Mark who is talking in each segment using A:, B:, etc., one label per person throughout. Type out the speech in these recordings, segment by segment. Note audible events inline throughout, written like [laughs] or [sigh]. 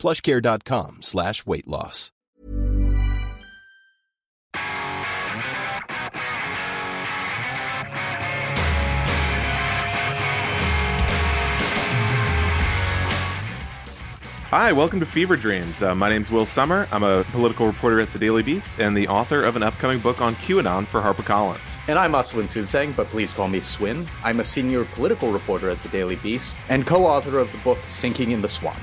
A: plushcare.com slash weight loss.
B: Hi, welcome to Fever Dreams. Uh, my name's Will Sommer. I'm a political reporter at the Daily Beast and the author of an upcoming book on QAnon for HarperCollins.
C: And I'm Asawin Suebsaeng, but please call me Swin. I'm a senior political reporter at the Daily Beast and co-author of the book Sinking in the Swamp.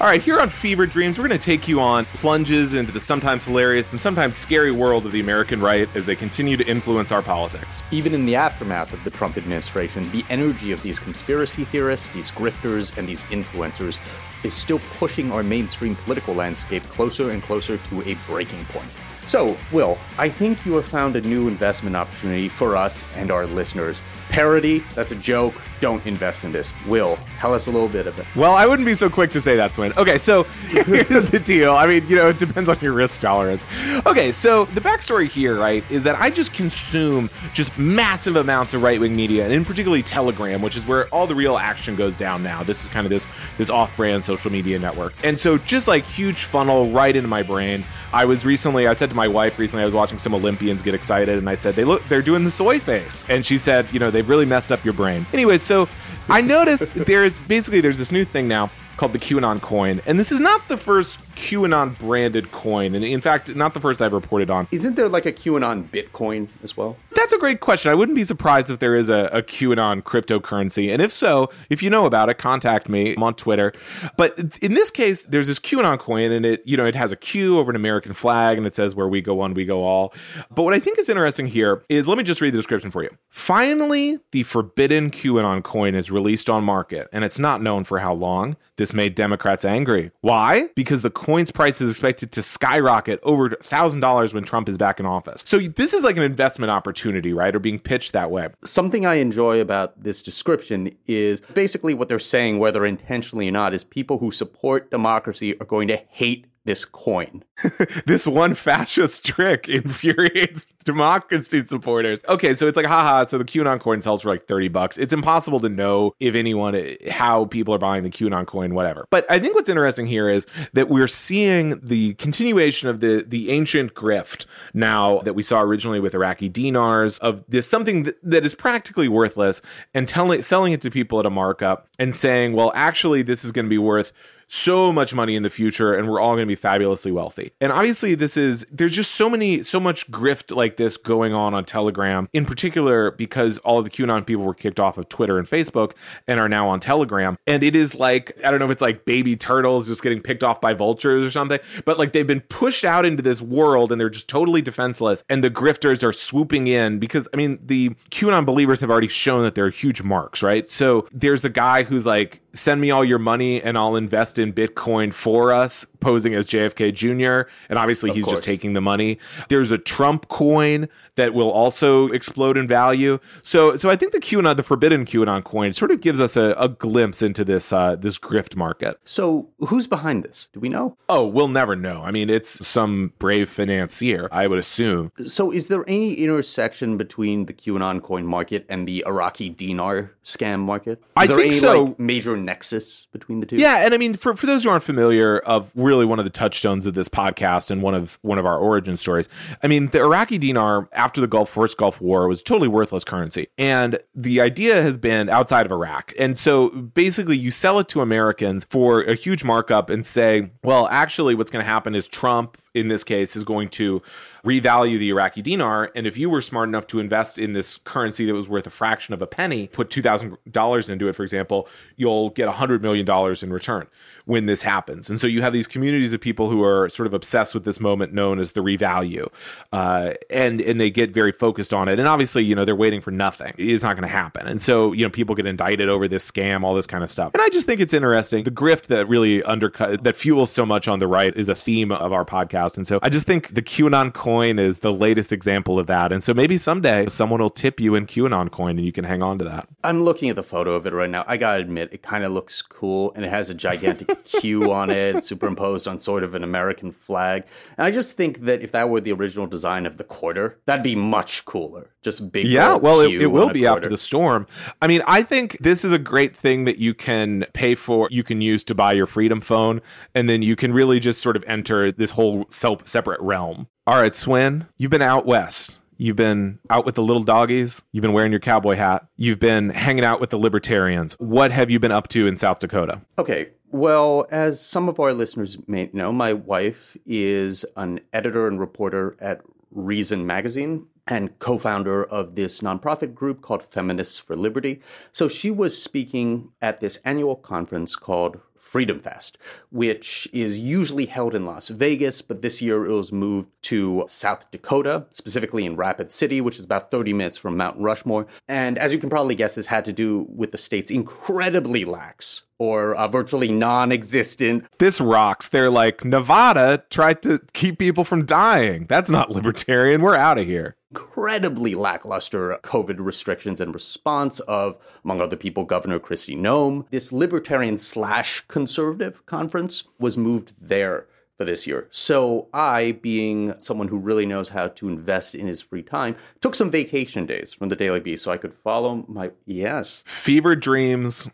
B: All right, here on Fever Dreams, we're going to take you on plunges into the sometimes hilarious and sometimes scary world of the American right as they continue to influence our politics.
C: Even in the aftermath of the Trump administration, the energy of these conspiracy theorists, these grifters, and these influencers is still pushing our mainstream political landscape closer and closer to a breaking point. So, Will, I think you have found a new investment opportunity for us and our listeners. Parody, that's a joke. Don't invest in this. Will, tell us a little bit of it.
B: Well, I wouldn't be so quick to say that Swin. Okay, so [laughs] here's the deal. I mean, you know, it depends on your risk tolerance. Okay, so the backstory here, right, is that I just consume just massive amounts of right wing media, and in particularly Telegram, which is where all the real action goes down now. This is kind of this this off brand social media network, and so just like huge funnel right into my brain. I was recently, I said to my wife recently, I was watching some Olympians get excited, and I said, they look, they're doing the soy face, and she said, you know, they've really messed up your brain. Anyways, so I noticed [laughs] there's basically there's this new thing now called the QAnon coin, and this is not the first QAnon branded coin, and in fact, not the first I've reported on.
C: Isn't there like a QAnon Bitcoin as well?
B: That's a great question. I wouldn't be surprised if there is a, a QAnon cryptocurrency, and if so, if you know about it, contact me. I'm on Twitter. But in this case, there's this QAnon coin, and it you know it has a Q over an American flag, and it says "Where we go one, we go all." But what I think is interesting here is let me just read the description for you. Finally, the forbidden QAnon coin is released on market, and it's not known for how long. This made Democrats angry. Why? Because the coin's price is expected to skyrocket over $1,000 when Trump is back in office. So this is like an investment opportunity, right? Or being pitched that way.
C: Something I enjoy about this description is basically what they're saying, whether intentionally or not, is people who support democracy are going to hate this coin. [laughs]
B: this one fascist trick infuriates [laughs] democracy supporters. Okay, so it's like, haha, so the QAnon coin sells for like 30 bucks. It's impossible to know if anyone, how people are buying the QAnon coin, whatever. But I think what's interesting here is that we're seeing the continuation of the, the ancient grift now that we saw originally with Iraqi dinars of this something that, that is practically worthless and selling it to people at a markup and saying, well, actually, this is going to be worth so much money in the future and we're all going to be fabulously wealthy. And obviously this is there's just so many so much grift like this going on on Telegram in particular because all of the QAnon people were kicked off of Twitter and Facebook and are now on Telegram. And it is like I don't know if it's like baby turtles just getting picked off by vultures or something, but like they've been pushed out into this world and they're just totally defenseless and the grifters are swooping in because I mean the QAnon believers have already shown that they're huge marks, right? So there's the guy who's like send me all your money and I'll invest in Bitcoin for us, posing as JFK Jr. And obviously,
C: Of
B: he's
C: course.
B: just taking the money. There's a Trump coin that will also explode in value. So, so I think the QAnon, the forbidden QAnon coin, sort of gives us a, a glimpse into this uh, this grift market.
C: So, who's behind this? Do we know?
B: Oh, we'll never know. I mean, it's some brave financier, I would assume.
C: So, is there any intersection between the QAnon coin market and the Iraqi dinar scam market? Is
B: I
C: there
B: think
C: any,
B: so.
C: Like, major nexus between the two?
B: Yeah, and I mean, for, for those who aren't familiar of really one of the touchstones of this podcast and one of one of our origin stories, I mean, the Iraqi dinar after the Gulf first Gulf War was totally worthless currency, and the idea has been outside of Iraq, and so basically you sell it to Americans for a huge markup and say, well, actually, what's going to happen is Trump in this case is going to revalue the Iraqi dinar. And if you were smart enough to invest in this currency that was worth a fraction of a penny, put $2,000 into it, for example, you'll get $100 million in return. when this happens. And so you have these communities of people who are sort of obsessed with this moment known as the revalue, uh, and and they get very focused on it. And obviously, you know, they're waiting for nothing. It's not going to happen. And so you know, people get indicted over this scam, all this kind of stuff. And I just think it's interesting. The grift that really undercut that fuels so much on the right is a theme of our podcast. And so I just think the QAnon coin is the latest example of that. And so maybe someday someone will tip you in QAnon coin and you can hang on to that.
C: I'm looking at the photo of it right now. I gotta admit, it kind of looks cool, and it has a gigantic [laughs] Q on it, superimposed on sort of an American flag. And I just think that if that were the original design of the quarter, that'd be much cooler. Just big.
B: Yeah, well, it, it will
C: on a
B: be after the storm. I mean, I think this is a great thing that you can pay for, you can use to buy your Freedom phone, and then you can really just sort of enter this whole self separate realm. All right, Swin, you've been out west. You've been out with the little doggies. You've been wearing your cowboy hat. You've been hanging out with the libertarians. What have you been up to in South Dakota?
C: Okay. Well, as some of our listeners may know, my wife is an editor and reporter at Reason Magazine and co founder of this nonprofit group called Feminists for Liberty. So she was speaking at this annual conference called Freedom Fest, which is usually held in Las Vegas, but this year it was moved to South Dakota, specifically in Rapid City, which is about 30 minutes from Mount Rushmore. And as you can probably guess, this had to do with the state's incredibly lax or uh, virtually non existent
B: This rocks. They're like, Nevada tried to keep people from dying. That's not libertarian. We're out of here.
C: Incredibly lackluster COVID restrictions and response of, among other people, Governor Kristi Noem. This libertarian slash conservative conference was moved there for this year. So I, being someone who really knows how to invest in his free time, took some vacation days from the Daily Beast so I could follow my yes.
B: Fever Dreams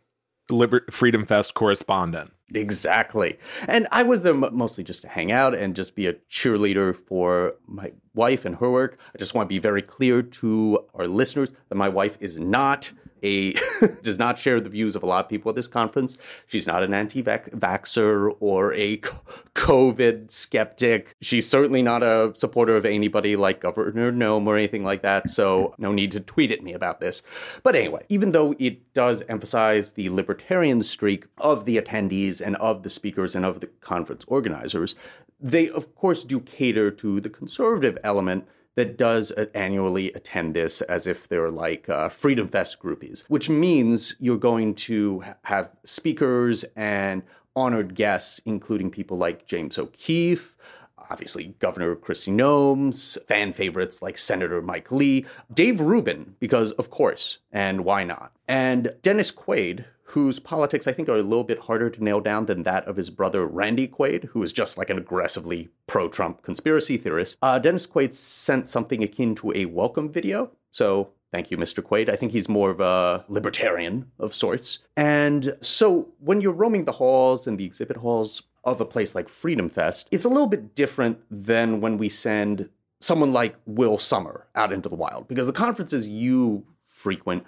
B: Liber- Freedom Fest correspondent.
C: Exactly. And I was there mo- mostly just to hang out and just be a cheerleader for my wife and her work. I just want to be very clear to our listeners that my wife is not a [laughs] does not share the views of a lot of people at this conference. She's not an anti-vaxxer or a COVID skeptic. She's certainly not a supporter of anybody like Governor Noem or anything like that. So no need to tweet at me about this. But anyway, even though it does emphasize the libertarian streak of the attendees and of the speakers and of the conference organizers, they of course do cater to the conservative element that does uh, annually attend this as if they're like uh, Freedom Fest groupies, which means you're going to have speakers and honored guests, including people like James O'Keefe, obviously Governor Kristi Noem, fan favorites like Senator Mike Lee, Dave Rubin, because of course, and why not? And Dennis Quaid, whose politics I think are a little bit harder to nail down than that of his brother Randy Quaid, who is just like an aggressively pro Trump conspiracy theorist. Uh, Dennis Quaid sent something akin to a welcome video. So Thank you, Mr. Quaid. I think he's more of a libertarian of sorts. And so when you're roaming the halls and the exhibit halls of a place like Freedom Fest, it's a little bit different than when we send someone like Will Sommer out into the wild because the conferences you frequent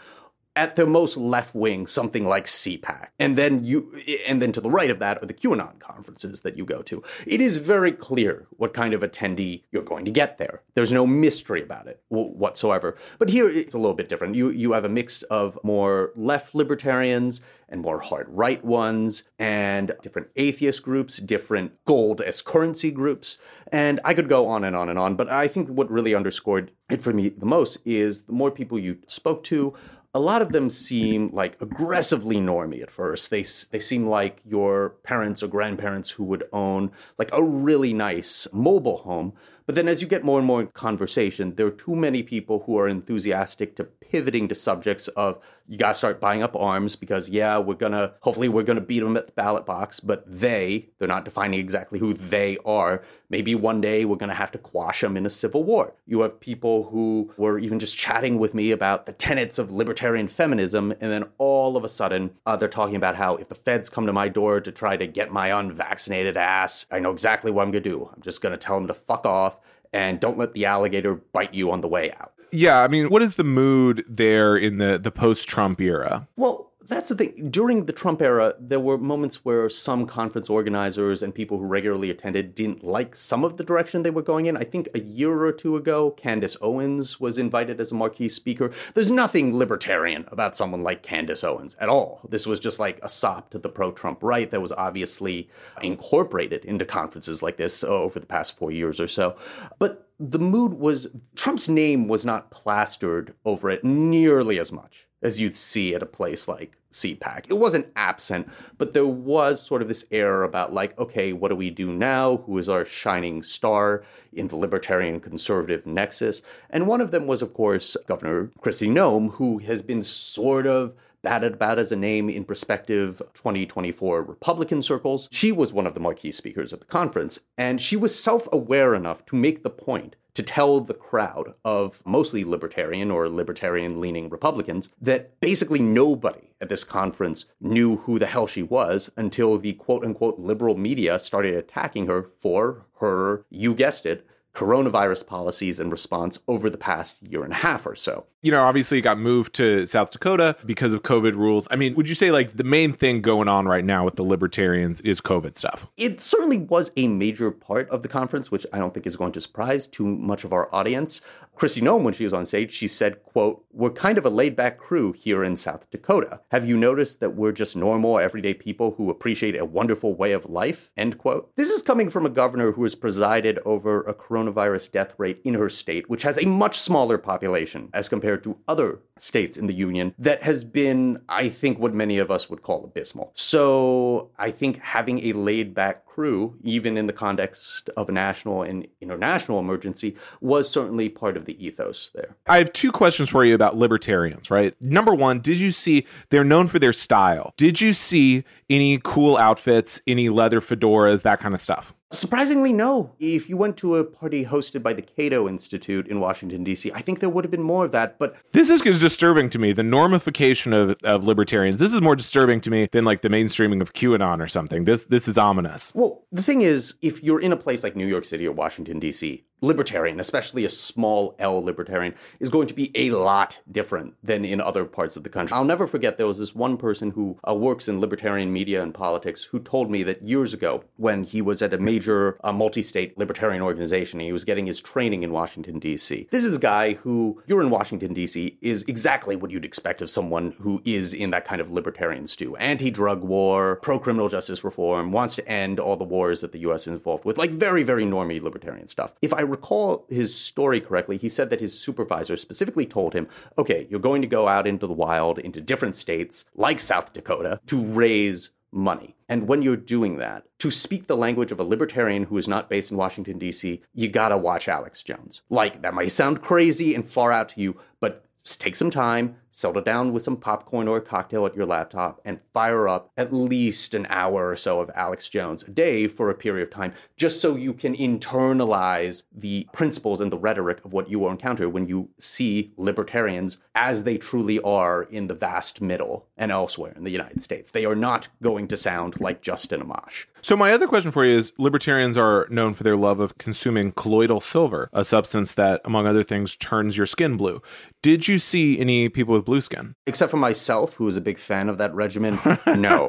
C: at the most left wing something like CPAC. And then you and then to the right of that are the QAnon conferences that you go to. It is very clear what kind of attendee you're going to get there. There's no mystery about it whatsoever. But here it's a little bit different. You you have a mix of more left libertarians and more hard right ones and different atheist groups, different gold as currency groups. And I could go on and on and on, but I think what really underscored it for me the most is the more people you spoke to, a lot of them seem like aggressively normy at first. They they seem like your parents or grandparents who would own like a really nice mobile home. But then as you get more and more in conversation, there are too many people who are enthusiastic to pivoting to subjects of you got to start buying up arms because yeah, we're going to hopefully we're going to beat them at the ballot box, but they, they're not defining exactly who they are. Maybe one day we're going to have to quash them in a civil war. You have people who were even just chatting with me about the tenets of libertarian feminism and then all of a sudden uh, they're talking about how if the feds come to my door to try to get my unvaccinated ass, I know exactly what I'm going to do. I'm just going to tell them to fuck off and don't let the alligator bite you on the way out.
B: Yeah, I mean, what is the mood there in the the post Trump era?
C: Well, that's the thing. During the Trump era, there were moments where some conference organizers and people who regularly attended didn't like some of the direction they were going in. I think a year or two ago, Candace Owens was invited as a marquee speaker. There's nothing libertarian about someone like Candace Owens at all. This was just like a sop to the pro Trump right that was obviously incorporated into conferences like this uh, over the past four years or so. But the mood was Trump's name was not plastered over it nearly as much as you'd see at a place like CPAC. It wasn't absent, but there was sort of this air about like, okay, what do we do now? Who is our shining star in the libertarian conservative nexus? And one of them was, of course, Governor Kristi Noem, who has been sort of batted about as a name in prospective 2024 Republican circles. She was one of the marquee speakers at the conference, and she was self aware enough to make the point to tell the crowd of mostly libertarian or libertarian leaning Republicans that basically nobody at this conference knew who the hell she was until the quote unquote liberal media started attacking her for her, you guessed it, coronavirus policies and response over the past year and a half or so.
B: You know, obviously it got moved to South Dakota because of COVID rules. I mean, would you say like the main thing going on right now with the libertarians is COVID stuff?
C: It certainly was a major part of the conference, which I don't think is going to surprise too much of our audience. Kristi Noem, when she was on stage, she said, quote, we're kind of a laid back crew here in South Dakota. Have you noticed that we're just normal, everyday people who appreciate a wonderful way of life? End quote. This is coming from a governor who has presided over a coronavirus death rate in her state, which has a much smaller population as compared to other states in the union, that has been, I think, what many of us would call abysmal. So I think having a laid back crew, even in the context of a national and international emergency, was certainly part of the ethos there.
B: I have two questions for you about libertarians, right? Number one, did you see they're known for their style? Did you see any cool outfits, any leather fedoras, that kind of stuff?
C: Surprisingly, no. If you went to a party hosted by the Cato Institute in Washington, D.C., I think there would have been more of that. But
B: this is disturbing to me. The normification of, of libertarians. This is more disturbing to me than like the mainstreaming of QAnon or something. This this is ominous.
C: Well, the thing is, if you're in a place like New York City or Washington, D.C., libertarian, especially a small L libertarian, is going to be a lot different than in other parts of the country. I'll never forget there was this one person who uh, works in libertarian media and politics who told me that years ago, when he was at a major uh, multi state libertarian organization, he was getting his training in Washington, D.C. This is a guy who, you're in Washington, D.C., is exactly what you'd expect of someone who is in that kind of libertarian stew anti drug war, pro criminal justice reform, wants to end all the wars that the U.S. is involved with, like very, very normy libertarian stuff. If I recall his story correctly, he said that his supervisor specifically told him, okay, you're going to go out into the wild, into different states like South Dakota to raise money. And when you're doing that, to speak the language of a libertarian who is not based in Washington, D.C., you gotta watch Alex Jones. Like, that might sound crazy and far out to you, but take some time, settle down with some popcorn or a cocktail at your laptop, and fire up at least an hour or so of Alex Jones a day for a period of time, just so you can internalize the principles and the rhetoric of what you will encounter when you see libertarians as they truly are in the vast middle and elsewhere in the United States. They are not going to sound like Justin Amash.
B: So my other question for you is libertarians are known for their love of consuming colloidal silver, a substance that among other things turns your skin blue. Did you see any people with blue skin?
C: Except for myself who is a big fan of that regimen. [laughs] No.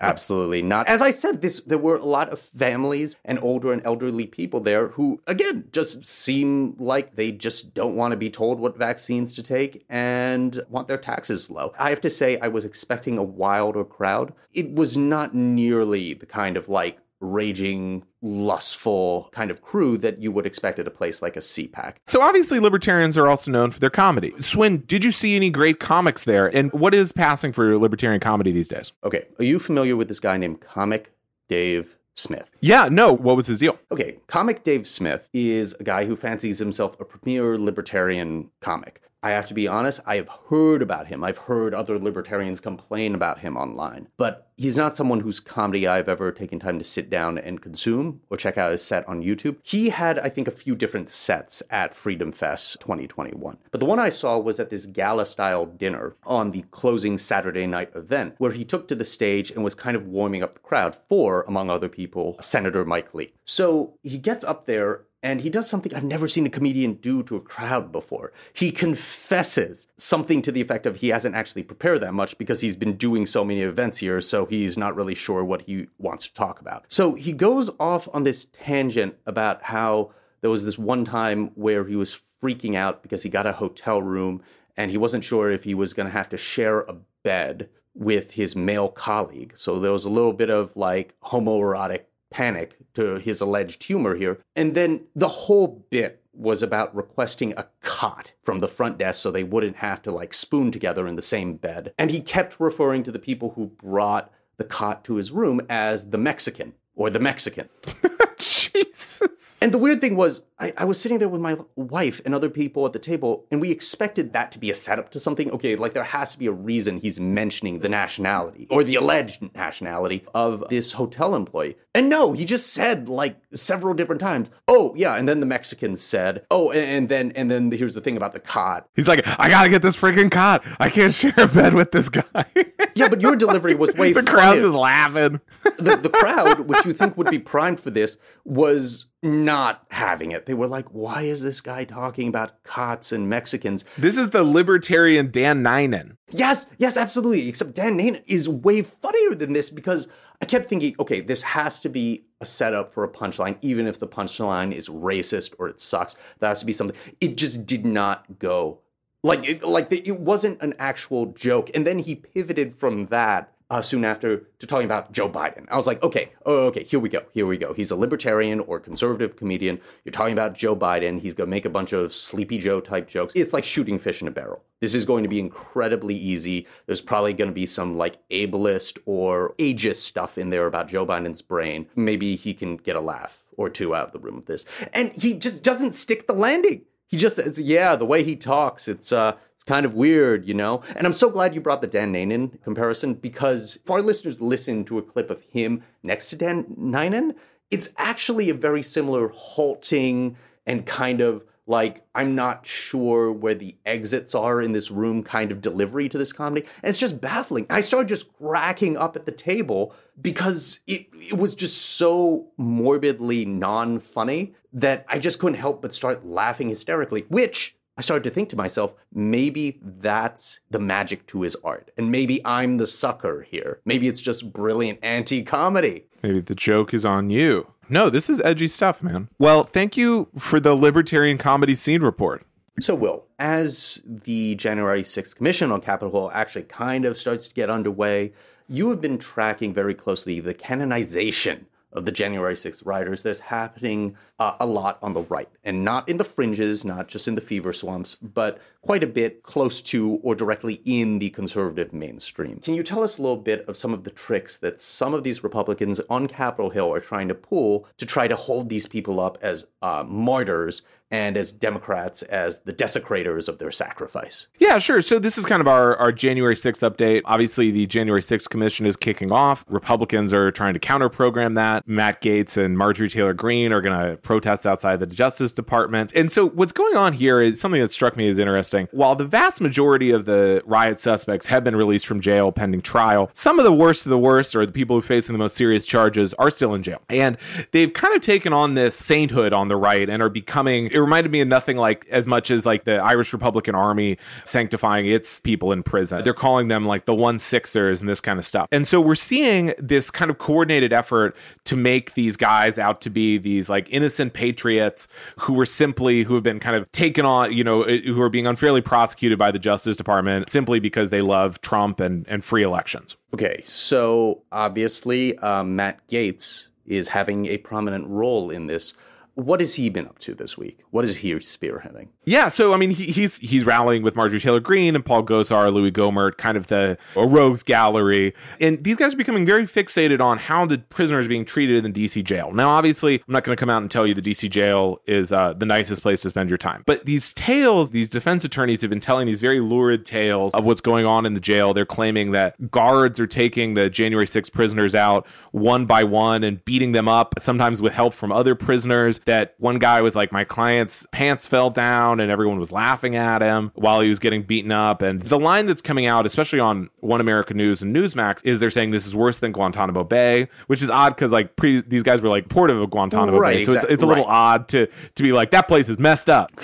C: absolutely not. As I said this there were a lot of families and older and elderly people there who again just seem like they just don't want to be told what vaccines to take and want their taxes low. I have to say I was expecting a wilder crowd. It was not nearly the kind of like raging, lustful kind of crew that you would expect at a place like a CPAC.
B: So obviously libertarians are also known for their comedy. Swin, did you see any great comics there? And what is passing for libertarian comedy these days?
C: Okay. Are you familiar with this guy named Comic Dave Smith.
B: Yeah, no. What was his deal?
C: Okay, Comic Dave Smith is a guy who fancies himself a premier libertarian comic. I have to be honest, I have heard about him. I've heard other libertarians complain about him online. But he's not someone whose comedy I've ever taken time to sit down and consume or check out his set on YouTube. He had, I think, a few different sets at Freedom Fest 2021. But the one I saw was at this gala style dinner on the closing Saturday night event, where he took to the stage and was kind of warming up the crowd for, among other people, Senator Mike Lee. So he gets up there and he does something I've never seen a comedian do to a crowd before. He confesses something to the effect of he hasn't actually prepared that much because he's been doing so many events here, so he's not really sure what he wants to talk about. So he goes off on this tangent about how there was this one time where he was freaking out because he got a hotel room and he wasn't sure if he was going to have to share a bed with his male colleague. So there was a little bit of like homoerotic panic to his alleged humor here. And then the whole bit was about requesting a cot from the front desk so they wouldn't have to like spoon together in the same bed. And he kept referring to the people who brought the cot to his room as the Mexican or the Mexican. [laughs]
B: Jesus.
C: And the weird thing was, I, I, was sitting there with my wife and other people at the table, and we expected that to be a setup to something. Okay, like there has to be a reason he's mentioning the nationality or the alleged nationality of this hotel employee. And no, he just said like several different times, oh, yeah. And then the Mexicans said, oh, and, and then, and then here's the thing about the cot.
B: He's like, I gotta get this freaking cot. I can't share a bed with this guy. [laughs]
C: yeah, but your delivery was way [laughs]
B: The crowd's just laughing.
C: the, the [laughs] crowd, which you think would be primed for this, was not having it. They were like, why is this guy talking about cots and Mexicans?
B: This is the libertarian Dan Nainan.
C: Yes, yes, absolutely. Except Dan Nainan is way funnier than this because I kept thinking, okay, this has to be a setup for a punchline, even if the punchline is racist or it sucks. That has to be something. It just did not go. Like, it, like it wasn't an actual joke. And then he pivoted from that uh, soon after to talking about Joe Biden. I was like, okay, oh, okay, here we go, here we go. He's a libertarian or conservative comedian. You're talking about Joe Biden. He's going to make a bunch of Sleepy Joe type jokes. It's like shooting fish in a barrel. This is going to be incredibly easy. There's probably going to be some like ableist or ageist stuff in there about Joe Biden's brain. Maybe he can get a laugh or two out of the room with this. And he just doesn't stick the landing. He just says, yeah, the way he talks, it's uh, it's kind of weird, you know? And I'm so glad you brought the Dan Nainan comparison because if our listeners listen to a clip of him next to Dan Nainan, it's actually a very similar halting and kind of like I'm not sure where the exits are in this room kind of delivery to this comedy. And it's just baffling. I started just cracking up at the table because it, it was just so morbidly non-funny that I just couldn't help but start laughing hysterically, which I started to think to myself, maybe that's the magic to his art. And maybe I'm the sucker here. Maybe it's just brilliant anti comedy.
B: Maybe the joke is on you. No, this is edgy stuff, man. Well, thank you for the Libertarian Comedy Scene Report.
C: So, Will, as the January 6th Commission on Capitol Hill actually kind of starts to get underway, you have been tracking very closely the canonization of the January 6th rioters that's happening uh, a lot on the right and not in the fringes, not just in the fever swamps, but quite a bit close to or directly in the conservative mainstream. Can you tell us a little bit of some of the tricks that some of these Republicans on Capitol Hill are trying to pull to try to hold these people up as uh, martyrs and as Democrats as the desecrators of their sacrifice.
B: Yeah, sure. So this is kind of our, our January 6th update. Obviously, the January 6th commission is kicking off. Republicans are trying to counter program that. Matt Gaetz and Marjorie Taylor Greene are going to protest outside the Justice Department. And so what's going on here is something that struck me as interesting. While the vast majority of the riot suspects have been released from jail pending trial, some of the worst of the worst, or the people who facing the most serious charges, are still in jail. And they've kind of taken on this sainthood on the right and are becoming reminded me of nothing like as much as like the Irish Republican Army sanctifying its people in prison. They're calling them like the one sixers and this kind of stuff. And so we're seeing this kind of coordinated effort to make these guys out to be these like innocent patriots who were simply who have been kind of taken on, you know, who are being unfairly prosecuted by the Justice Department simply because they love Trump and and free elections.
C: Okay, so obviously um, Matt Gaetz is having a prominent role in this what has he been up to this week? What is he spearheading?
B: Yeah, so I mean, he, he's he's rallying with Marjorie Taylor Greene and Paul Gosar, Louis Gohmert, kind of the rogues gallery, and these guys are becoming very fixated on how the prisoners are being treated in the DC jail. Now, obviously, I'm not going to come out and tell you the DC jail is uh, the nicest place to spend your time, but these tales, these defense attorneys have been telling these very lurid tales of what's going on in the jail. They're claiming that guards are taking the January 6 prisoners out one by one and beating them up, sometimes with help from other prisoners that one guy was like, my client's pants fell down and everyone was laughing at him while he was getting beaten up. And the line that's coming out, especially on One American News and Newsmax, is they're saying this is worse than Guantanamo Bay, which is odd because like pre- these guys were like portive of Guantanamo
C: Right,
B: Bay. So it's, it's a little
C: right.
B: odd to, to be like, that place is messed up. [laughs]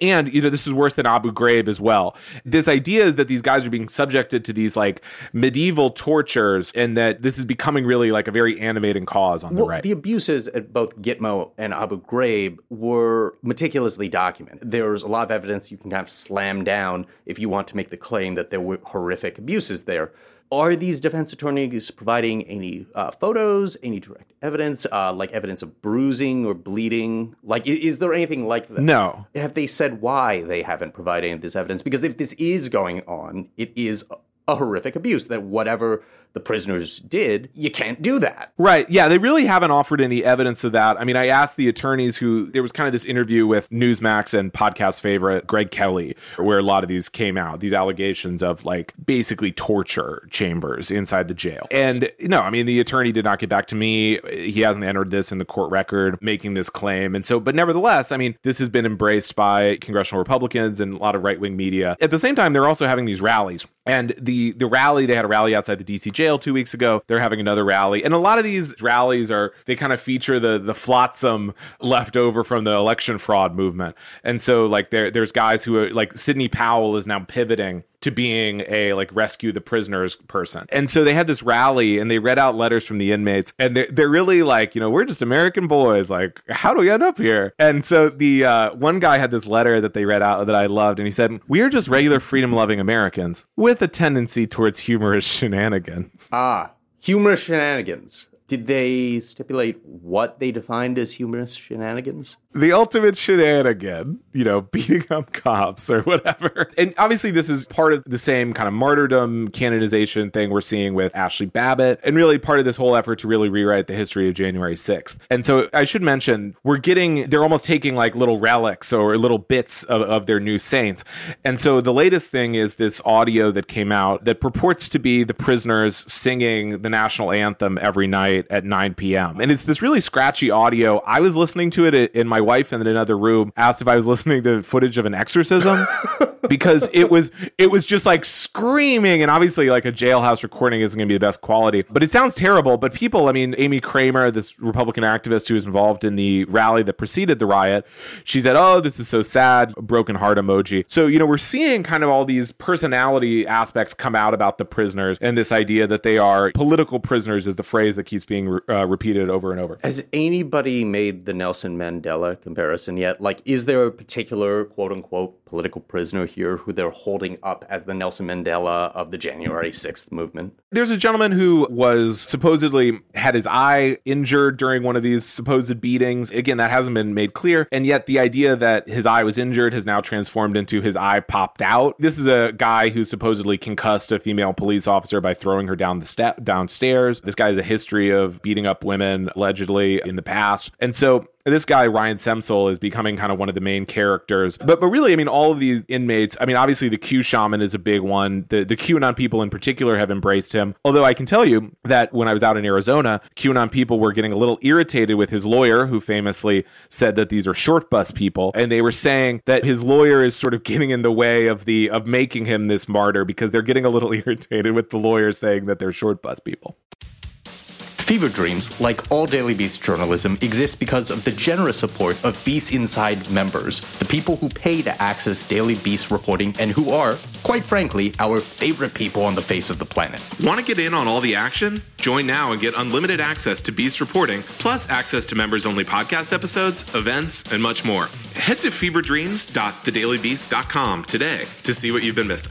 B: And you know this is worse than Abu Ghraib as well. This idea is that these guys are being subjected to these like medieval tortures, and that this is becoming really like a very animating cause on the right.
C: the abuses at both Gitmo and Abu Ghraib were meticulously documented. There's a lot of evidence you can kind of slam down if you want to make the claim that there were horrific abuses there. Are these defense attorneys providing any uh, photos, any direct evidence, uh, like evidence of bruising or bleeding? Like, i- is there anything like that?
B: no,
C: Have they said why they haven't provided any of this evidence? Because if this is going on, it is a horrific abuse. That whatever the prisoners did, you can't do that.
B: Right. Yeah, they really haven't offered any evidence of that. I mean, I asked the attorneys who there was kind of this interview with Newsmax and podcast favorite Greg Kelly, where a lot of these came out, these allegations of like basically torture chambers inside the jail. And no, I mean, the attorney did not get back to me. He hasn't entered this in the court record making this claim. And so, but nevertheless, I mean, this has been embraced by congressional Republicans and a lot of right wing media. At the same time, they're also having these rallies. And the the rally, they had a rally outside the DC jail two weeks ago. They're having another rally. And a lot of these rallies are they kind of feature the the flotsam left over from the election fraud movement. And so like there there's guys who are like Sidney Powell is now pivoting to being a like rescue the prisoners person. And so they had this rally and they read out letters from the inmates and they're, they're really like, you know, we're just American boys. Like, how do we end up here? And so the uh, one guy had this letter that they read out that I loved and he said, we are just regular freedom loving Americans with a tendency towards humorous [laughs] shenanigans.
C: Ah, humorous shenanigans. Did they stipulate what they defined as humorous shenanigans?
B: the ultimate shenanigan, you know, [laughs] beating up cops or whatever. And obviously, this is part of the same kind of martyrdom canonization thing we're seeing with Ashley Babbitt, and really part of this whole effort to really rewrite the history of January 6th. And so I should mention, we're getting, they're almost taking like little relics or little bits of, of their new saints. And so the latest thing is this audio that came out that purports to be the prisoners singing the national anthem every night at 9 p.m. And it's this really scratchy audio. I was listening to it in my wife in another room asked if I was listening to footage of an exorcism [laughs] because it was it was just like screaming and obviously like a jailhouse recording isn't going to be the best quality but it sounds terrible but people I mean Amy Kremer this Republican activist who was involved in the rally that preceded the riot she said oh this is so sad broken heart emoji so you know we're seeing kind of all these personality aspects come out about the prisoners and this idea that they are political prisoners is the phrase that keeps being uh, repeated over and over
C: Has anybody made the Nelson Mandela comparison yet? Like, is there a particular quote unquote political prisoner here who they're holding up as the Nelson Mandela of the January 6th movement?
B: There's a gentleman who was supposedly had his eye injured during one of these supposed beatings. Again, that hasn't been made clear. And yet the idea that his eye was injured has now transformed into his eye popped out. This is a guy who supposedly concussed a female police officer by throwing her down the step downstairs. This guy has a history of beating up women allegedly in the past. And so this guy Ryan Samsel is becoming kind of one of the main characters. But but really, I mean, all of these inmates. I mean, obviously the Q shaman is a big one. The the QAnon people in particular have embraced him. Although I can tell you that when I was out in Arizona, QAnon people were getting a little irritated with his lawyer, who famously said that these are short bus people, and they were saying that his lawyer is sort of getting in the way of the of making him this martyr because they're getting a little [laughs] irritated with the lawyer saying that they're short bus people.
C: Fever Dreams, like all Daily Beast journalism, exists because of the generous support of Beast Inside members, the people who pay to access Daily Beast reporting and who are, quite frankly, our favorite people on the face of the planet.
D: Want to get in on all the action? Join now and get unlimited access to Beast reporting, plus access to members only podcast episodes, events, and much more. Head to feverdreams.thedailybeast.com today to see what you've been missing.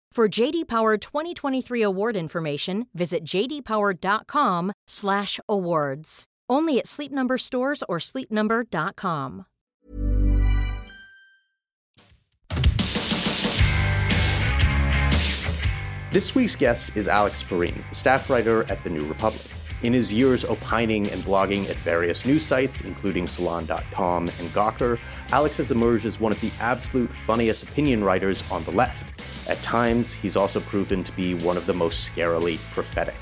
E: For JD Power 2023 award information, visit jdpower.com/awards. Only at Sleep Number stores or sleepnumber.com.
C: This week's guest is Alex Pareene, staff writer at The New Republic. In his years opining and blogging at various news sites, including Salon.com and Gawker, Alex has emerged as one of the absolute funniest opinion writers on the left. At times, he's also proven to be one of the most scarily prophetic.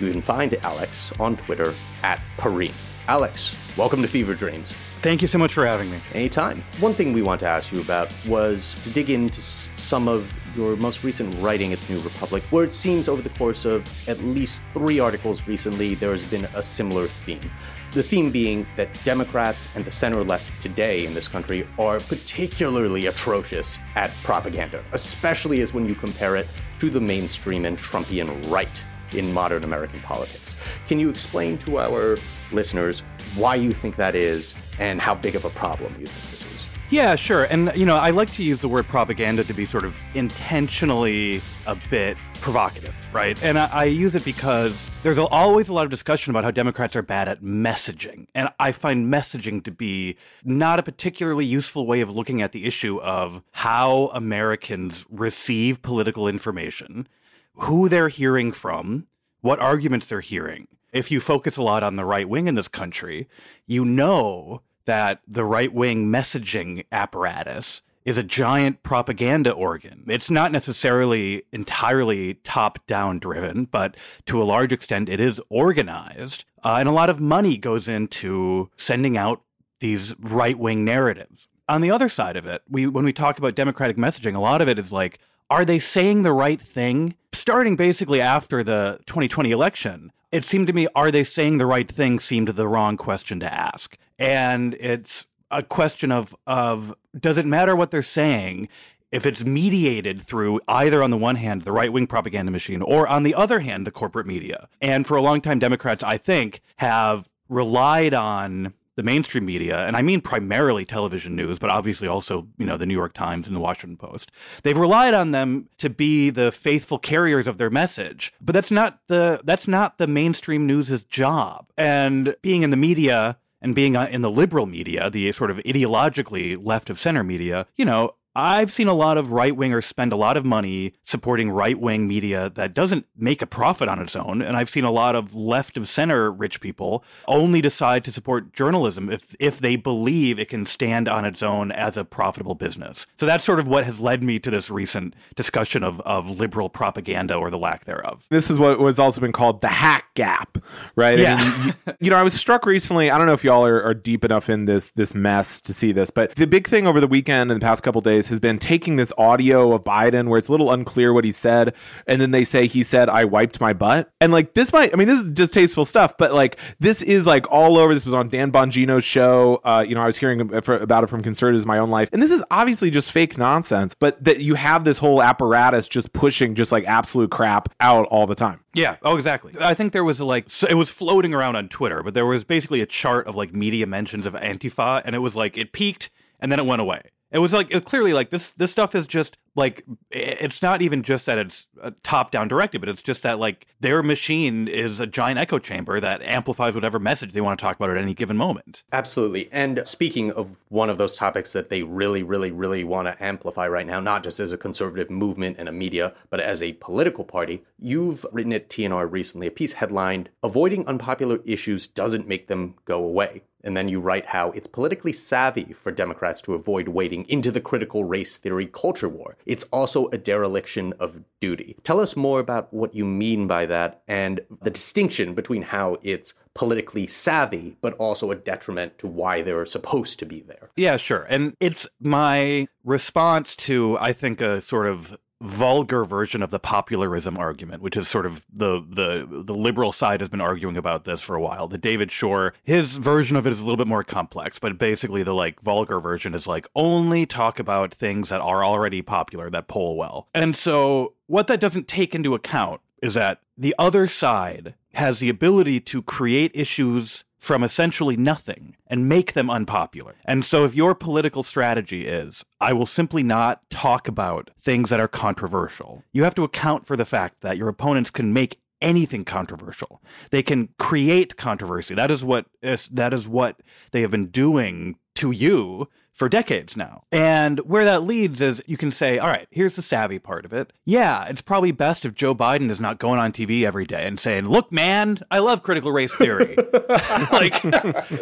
C: You can find Alex on Twitter at Pareene. Alex, welcome to Fever Dreams.
F: Thank you so much for having me.
C: Anytime. One thing we want to ask you about was to dig into some of your most recent writing at the New Republic, where it seems over the course of at least three articles recently, there has been a similar theme. The theme being that Democrats and the center left today in this country are particularly atrocious at propaganda, especially as when you compare it to the mainstream and Trumpian right in modern American politics. Can you explain to our listeners why you think that is and how big of a problem you think this is?
F: Yeah, sure. And, you know, I like to use the word propaganda to be sort of intentionally a bit provocative, right? And I, I use it because there's always a lot of discussion about how Democrats are bad at messaging. And I find messaging to be not a particularly useful way of looking at the issue of how Americans receive political information, who they're hearing from, what arguments they're hearing. If you focus a lot on the right wing in this country, you know that the right wing messaging apparatus is a giant propaganda organ. It's not necessarily entirely top down driven, but to a large extent, it is organized. Uh, and a lot of money goes into sending out these right wing narratives. On the other side of it, we when we talk about democratic messaging, a lot of it is like, are they saying the right thing? Starting basically after the 2020 election, it seemed to me, are they saying the right thing seemed the wrong question to ask. And it's a question of of does it matter what they're saying if it's mediated through either on the one hand the right wing propaganda machine or on the other hand the corporate media. And for a long time Democrats I think have relied on the mainstream media, and I mean primarily television news, but obviously also, you know, the New York Times and the Washington Post. They've relied on them to be the faithful carriers of their message. But that's not the that's not the mainstream news's job. And being in the media and being uh, in the liberal media, the sort of ideologically left of center media, you know, I've seen a lot of right wingers spend a lot of money supporting right wing media that doesn't make a profit on its own. And I've seen a lot of left of center rich people only decide to support journalism if, if they believe it can stand on its own as a profitable business. So that's sort of what has led me to this recent discussion of, of liberal propaganda or the lack thereof.
B: This is what was also been called the hack gap, right?
F: Yeah.
B: I mean, you, you know, I was struck recently. I don't know if y'all are, are deep enough in this this mess to see this, but the big thing over the weekend and the past couple days has been taking this audio of Biden where it's a little unclear what he said, and then they say he said I wiped my butt, and like this might, I mean, this is distasteful stuff, but like this is like all over. This was on Dan Bongino's show. Uh, you know, I was hearing about it from conservatives my own life, and this is obviously just fake nonsense. But that you have this whole apparatus just pushing just like absolute crap out all the time.
F: Yeah. Oh, exactly. I think there was like it was floating around on Twitter, but there was basically a chart of like media mentions of Antifa, and it was like it peaked and then it went away. It was like it clearly like this this stuff is just like it's not even just that it's uh, a top down directed, but it's just that like their machine is a giant echo chamber that amplifies whatever message they want to talk about at any given moment.
C: Absolutely. And speaking of one of those topics that they really, really, really want to amplify right now, not just as a conservative movement and a media, but as a political party, you've written at TNR recently a piece headlined "Avoiding unpopular issues doesn't make them go away." And then you write how it's politically savvy for Democrats to avoid wading into the critical race theory culture war. It's also a dereliction of duty. Tell us more about what you mean by that and the distinction between how it's politically savvy, but also a detriment to why they're supposed to be there.
F: Yeah, sure. And it's my response to, I think, a sort of vulgar version of the popularism argument, which is sort of the the the liberal side has been arguing about this for a while. The David Shor, his version of it is a little bit more complex, but basically the like vulgar version is like only talk about things that are already popular that poll well. And so what that doesn't take into account is that the other side has the ability to create issues from essentially nothing and make them unpopular. And so if your political strategy is, I will simply not talk about things that are controversial, you have to account for the fact that your opponents can make anything controversial. They can create controversy. That is what that is what they have been doing to you for decades now. And where that leads is you can say, all right, here's the savvy part of it. Yeah, it's probably best if Joe Biden is not going on TV every day and saying, look, man, I love critical race theory. [laughs] [laughs] like,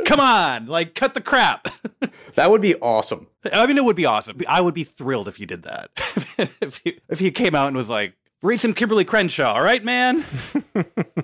F: come on, like, cut the crap. [laughs]
C: that would be awesome.
F: I mean, it would be awesome. I would be thrilled if you did that. if, you, if you came out and was like, Read some Kimberlé Crenshaw, all right, man?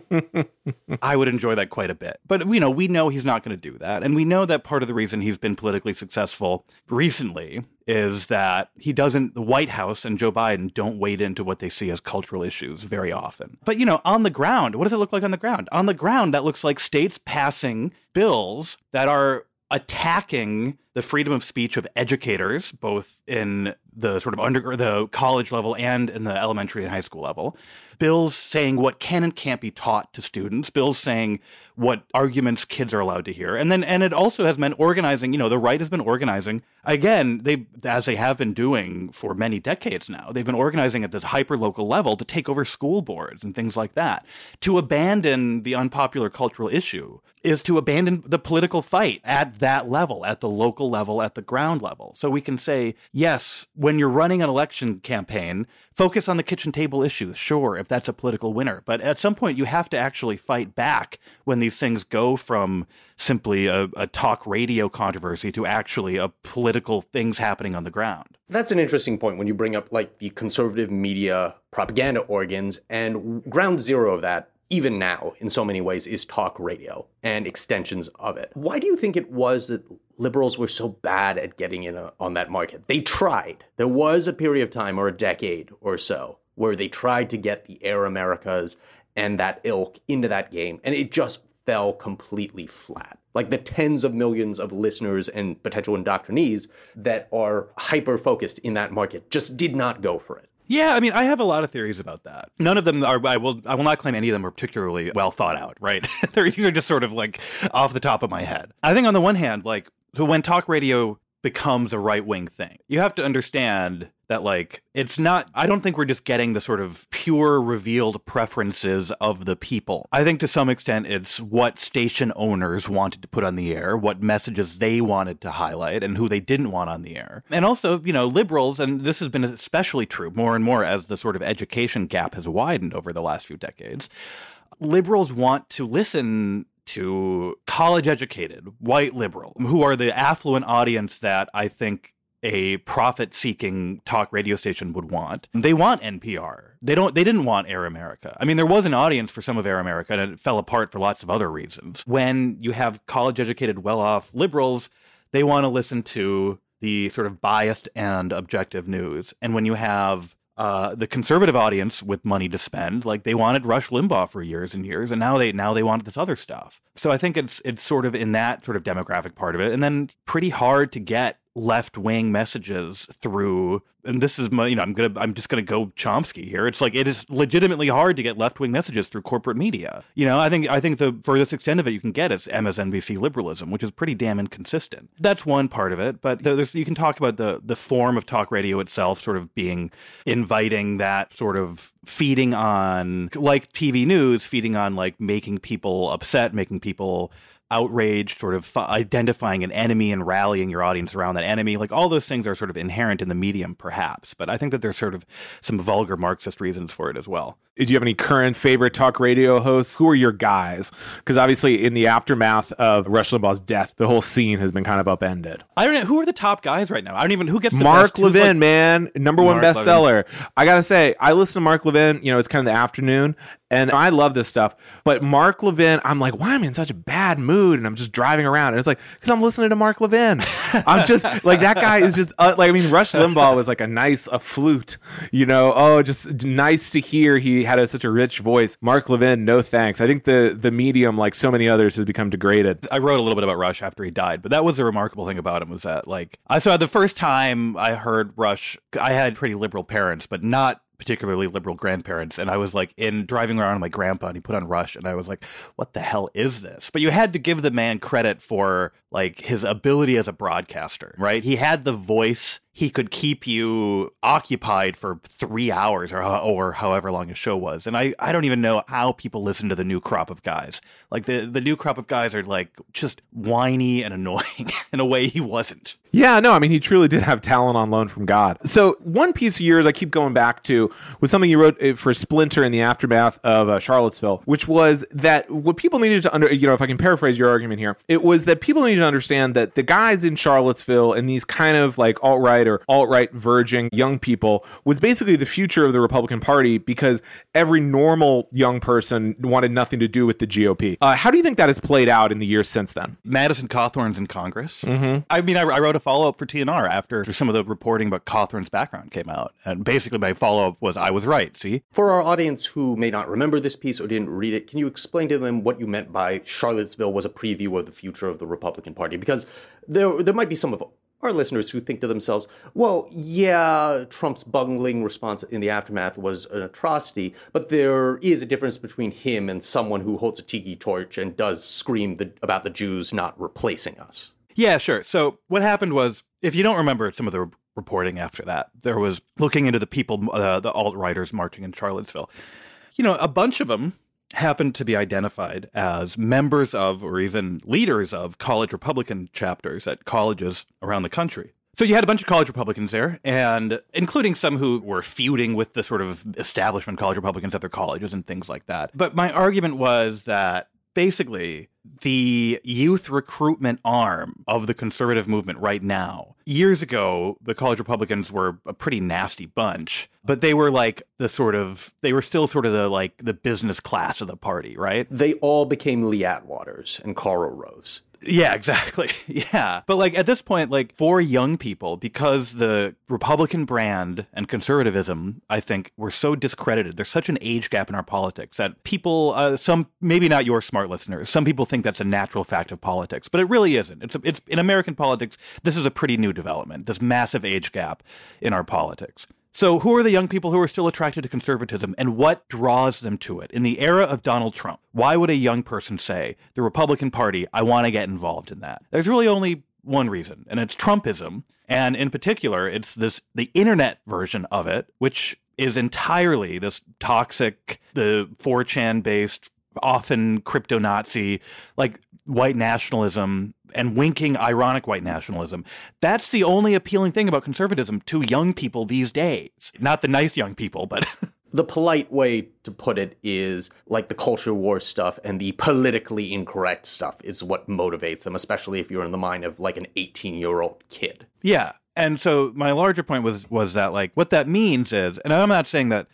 F: [laughs] I would enjoy that quite a bit. But, you know, we know he's not going to do that. And we know that part of the reason he's been politically successful recently is that he doesn't, the White House and Joe Biden don't wade into what they see as cultural issues very often. But, you know, on the ground, what does it look like on the ground? On the ground, that looks like states passing bills that are attacking the freedom of speech of educators, both in the sort of under the college level and in the elementary and high school level. Bills saying what can and can't be taught to students. Bills saying what arguments kids are allowed to hear. And then and it also has meant organizing. You know, the right has been organizing again. They as they have been doing for many decades now. They've been organizing at this hyper local level to take over school boards and things like that. To abandon the unpopular cultural issue is to abandon the political fight at that level, at the local level, at the ground level. So we can say yes when you're running an election campaign, focus on the kitchen table issues, sure, if that's a political winner. But at some point, you have to actually fight back when these things go from simply a, a talk radio controversy to actually a political things happening on the ground.
C: That's an interesting point when you bring up like the conservative media propaganda organs and ground zero of that even now in so many ways is talk radio and extensions of it. Why do you think it was that liberals were so bad at getting in a, on that market. They tried. There was a period of time or a decade or so where they tried to get the Air Americas and that ilk into that game, and it just fell completely flat. Like the tens of millions of listeners and potential indoctrinees that are hyper focused in that market just did not go for it.
F: Yeah, I mean, I have a lot of theories about that. None of them are. I will. I will not claim any of them are particularly well thought out. Right? [laughs] These are just sort of like off the top of my head. I think on the one hand, like so when talk radio becomes a right wing thing, you have to understand that like it's not I don't think we're just getting the sort of pure revealed preferences of the people. I think to some extent it's what station owners wanted to put on the air, what messages they wanted to highlight and who they didn't want on the air. And also, you know, liberals and this has been especially true more and more as the sort of education gap has widened over the last few decades. Liberals want to listen to college educated white liberal who are the affluent audience that I think a profit seeking talk radio station would want. They want NPR. They don't they didn't want Air America. I mean there was an audience for some of Air America and it fell apart for lots of other reasons. When you have college educated well off liberals, they want to listen to the sort of biased and objective news. And when you have uh, the conservative audience with money to spend, like they wanted Rush Limbaugh for years and years, and now they now they want this other stuff. So I think it's it's sort of in that sort of demographic part of it, and then pretty hard to get left wing messages through and this is my you know i'm gonna i'm just gonna go chomsky here. It's like it is legitimately hard to get left wing messages through corporate media. You know i think i think the furthest extent of it you can get is msnbc liberalism which is pretty damn inconsistent. That's one part of it but there's you can talk about the the form of talk radio itself sort of being inviting that sort of feeding on like tv news feeding on like making people upset making people outraged, sort of identifying an enemy and rallying your audience around that enemy. Like all those things are sort of inherent in the medium, perhaps. But I think that there's sort of some vulgar Marxist reasons for it as well.
B: Do you have any current favorite talk radio hosts? Who are your guys? Because obviously, in the aftermath of Rush Limbaugh's death, the whole scene has been kind of upended.
F: I don't know who are the top guys right now. I don't even who gets
B: Mark Levin, like, man, number one Mark bestseller. Levin. I gotta say, I listen to Mark Levin. You know, it's kind of the afternoon, and I love this stuff. But Mark Levin, I'm like, why am I in such a bad mood? And I'm just driving around, and it's like because I'm listening to Mark Levin. I'm just [laughs] like that guy is just uh, like I mean, Rush Limbaugh was like a nice a flute, you know. Oh, just nice to hear. He had a, such a rich voice. Mark Levin, no thanks. I think the the medium, like so many others, has become degraded.
F: I wrote a little bit about Rush after he died, but that was the remarkable thing about him was that like I saw the first time I heard Rush, I had pretty liberal parents, but not particularly liberal grandparents. And I was like in driving around with my grandpa and he put on Rush and I was like, what the hell is this? But you had to give the man credit for like his ability as a broadcaster, right? He had the voice he could keep you occupied for three hours or, or however long a show was. And I, I don't even know how people listen to the new crop of guys. Like the, the new crop of guys are like just whiny and annoying [laughs] in a way he wasn't.
B: Yeah, no, I mean, he truly did have talent on loan from God. So, one piece of yours I keep going back to was something you wrote uh, for Splinter in the aftermath of uh, Charlottesville, which was that what people needed to under, you know, if I can paraphrase your argument here, it was that people needed to understand that the guys in Charlottesville and these kind of like alt right or alt right verging young people was basically the future of the Republican Party because every normal young person wanted nothing to do with the GOP. Uh, how do you think that has played out in the years since then?
F: Madison Cawthorn's in Congress. Mm-hmm. I mean, I, I wrote a follow up for TNR after some of the reporting about Cawthorn's background came out. And basically, my follow up was I was right. See?
C: For our audience who may not remember this piece or didn't read it, can you explain to them what you meant by Charlottesville was a preview of the future of the Republican Party? Because there, there might be some of our listeners who think to themselves, well, yeah, Trump's bungling response in the aftermath was an atrocity, but there is a difference between him and someone who holds a tiki torch and does scream the, about the Jews not replacing us.
F: Yeah, sure. So what happened was, if you don't remember some of the reporting after that, there was looking into the people, uh, the alt writers marching in Charlottesville. You know, a bunch of them happened to be identified as members of or even leaders of college Republican chapters at colleges around the country. So you had a bunch of college Republicans there, and including some who were feuding with the sort of establishment college Republicans at their colleges and things like that. But my argument was that basically the youth recruitment arm of the conservative movement right now. Years ago, the college Republicans were a pretty nasty bunch, but they were like the sort of they were still sort of the like the business class of the party, right?
C: They all became Lee Atwaters and Karl Rove.
F: Yeah, exactly. [laughs] Yeah. But like at this point, like for young people, because the Republican brand and conservatism, I think, were so discredited, there's such an age gap in our politics that people, uh, some, maybe not your smart listeners, some people think that's a natural fact of politics, but it really isn't. It's, a, it's in American politics, this is a pretty new development, this massive age gap in our politics. So, who are the young people who are still attracted to conservatism and what draws them to it? In the era of Donald Trump, why would a young person say, the Republican Party, I want to get involved in that? There's really only one reason, and it's Trumpism. And in particular, it's this the internet version of it, which is entirely this toxic, the 4chan based, often crypto Nazi, like white nationalism and winking ironic white nationalism. That's the only appealing thing about conservatism to young people these days. Not the nice young people, but [laughs]
C: the polite way to put it is like the culture war stuff and the politically incorrect stuff is what motivates them, especially if you're in the mind of like an 18 year old kid.
F: Yeah. And so my larger point was was that like what that means is, and I'm not saying that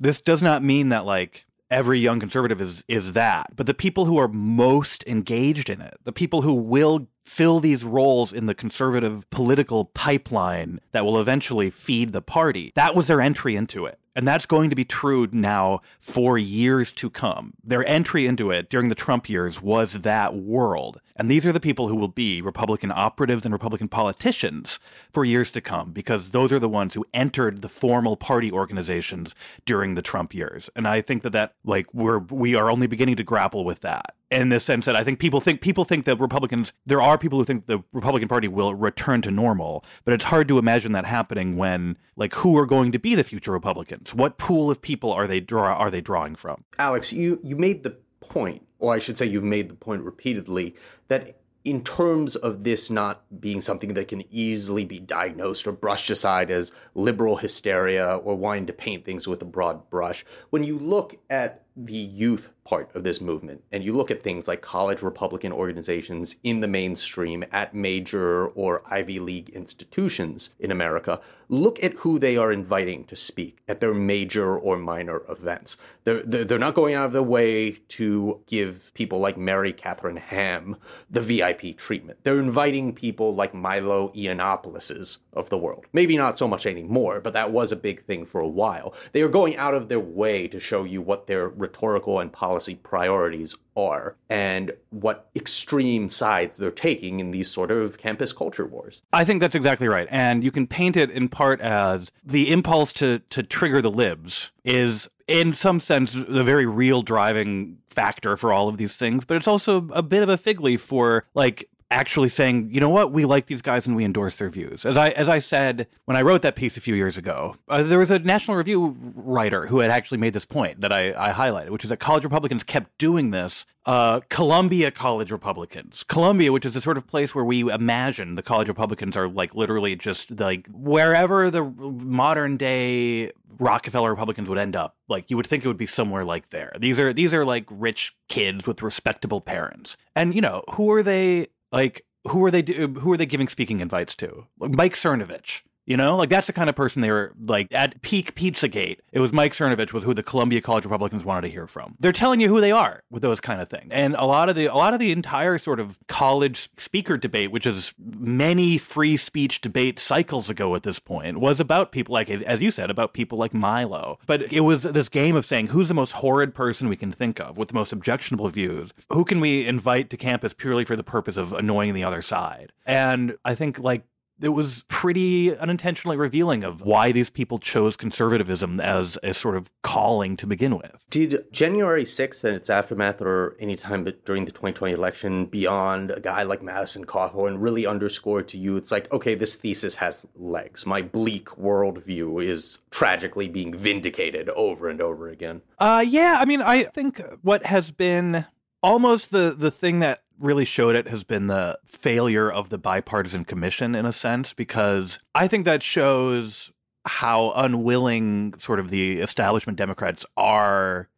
F: this does not mean that like every young conservative is is that. But the people who are most engaged in it the people who will fill these roles in the conservative political pipeline that will eventually feed the party that was their entry into it and that's going to be true now for years to come. Their entry into it during the Trump years was that world. And these are the people who will be Republican operatives and Republican politicians for years to come, because those are the ones who entered the formal party organizations during the Trump years. And I think that that, like, we're, we are only beginning to grapple with that in the sense that I think people think people think that Republicans there are people who think the Republican Party will return to normal, but it's hard to imagine that happening when like who are going to be the future Republicans? What pool of people are they draw are they drawing from?
C: Alex, you you made the point, or I should say you've made the point repeatedly that in terms of this not being something that can easily be diagnosed or brushed aside as liberal hysteria or wanting to paint things with a broad brush, when you look at the youth part of this movement and you look at things like college Republican organizations in the mainstream at major or Ivy League institutions in America, look at who they are inviting to speak at their major or minor events. They're, they're not going out of their way to give people like Mary Catherine Ham the VIP treatment. They're inviting people like Milo Yiannopoulos of the world. Maybe not so much anymore, but that was a big thing for a while. They are going out of their way to show you what their rhetorical and policy priorities are and what extreme sides they're taking in these sort of campus culture wars.
F: I think that's exactly right. And you can paint it in part as the impulse to to trigger the libs is in some sense the very real driving factor for all of these things, but it's also a bit of a fig leaf for like actually saying, you know what, we like these guys and we endorse their views. As I as I said when I wrote that piece a few years ago, uh, there was a National Review writer who had actually made this point that I, I highlighted, which is that college Republicans kept doing this. Uh, Columbia College Republicans, Columbia, which is the sort of place where we imagine the college Republicans are like literally just like wherever the modern day Rockefeller Republicans would end up. Like you would think it would be somewhere like there. These are these are like rich kids with respectable parents. And you know, who are they like who are they who are they giving speaking invites to? Mike Cernovich. You know, like that's the kind of person they were like at peak Pizzagate. It was Mike Cernovich was who the Columbia College Republicans wanted to hear from. They're telling you who they are with those kind of things. And a lot of the a lot of the entire sort of college speaker debate, which is many free speech debate cycles ago at this point, was about people like as you said about people like Milo. But it was this game of saying who's the most horrid person we can think of with the most objectionable views. Who can we invite to campus purely for the purpose of annoying the other side? And I think like it was pretty unintentionally revealing of why these people chose conservatism as a sort of calling to begin with.
C: Did January 6th and its aftermath or any time during the 2020 election beyond a guy like Madison Cawthorn really underscore to you it's like, okay, this thesis has legs. My bleak worldview is tragically being vindicated over and over again?
F: Uh, yeah, I mean, I think what has been almost the the thing that really showed it has been the failure of the bipartisan commission in a sense because I think that shows how unwilling sort of the establishment Democrats are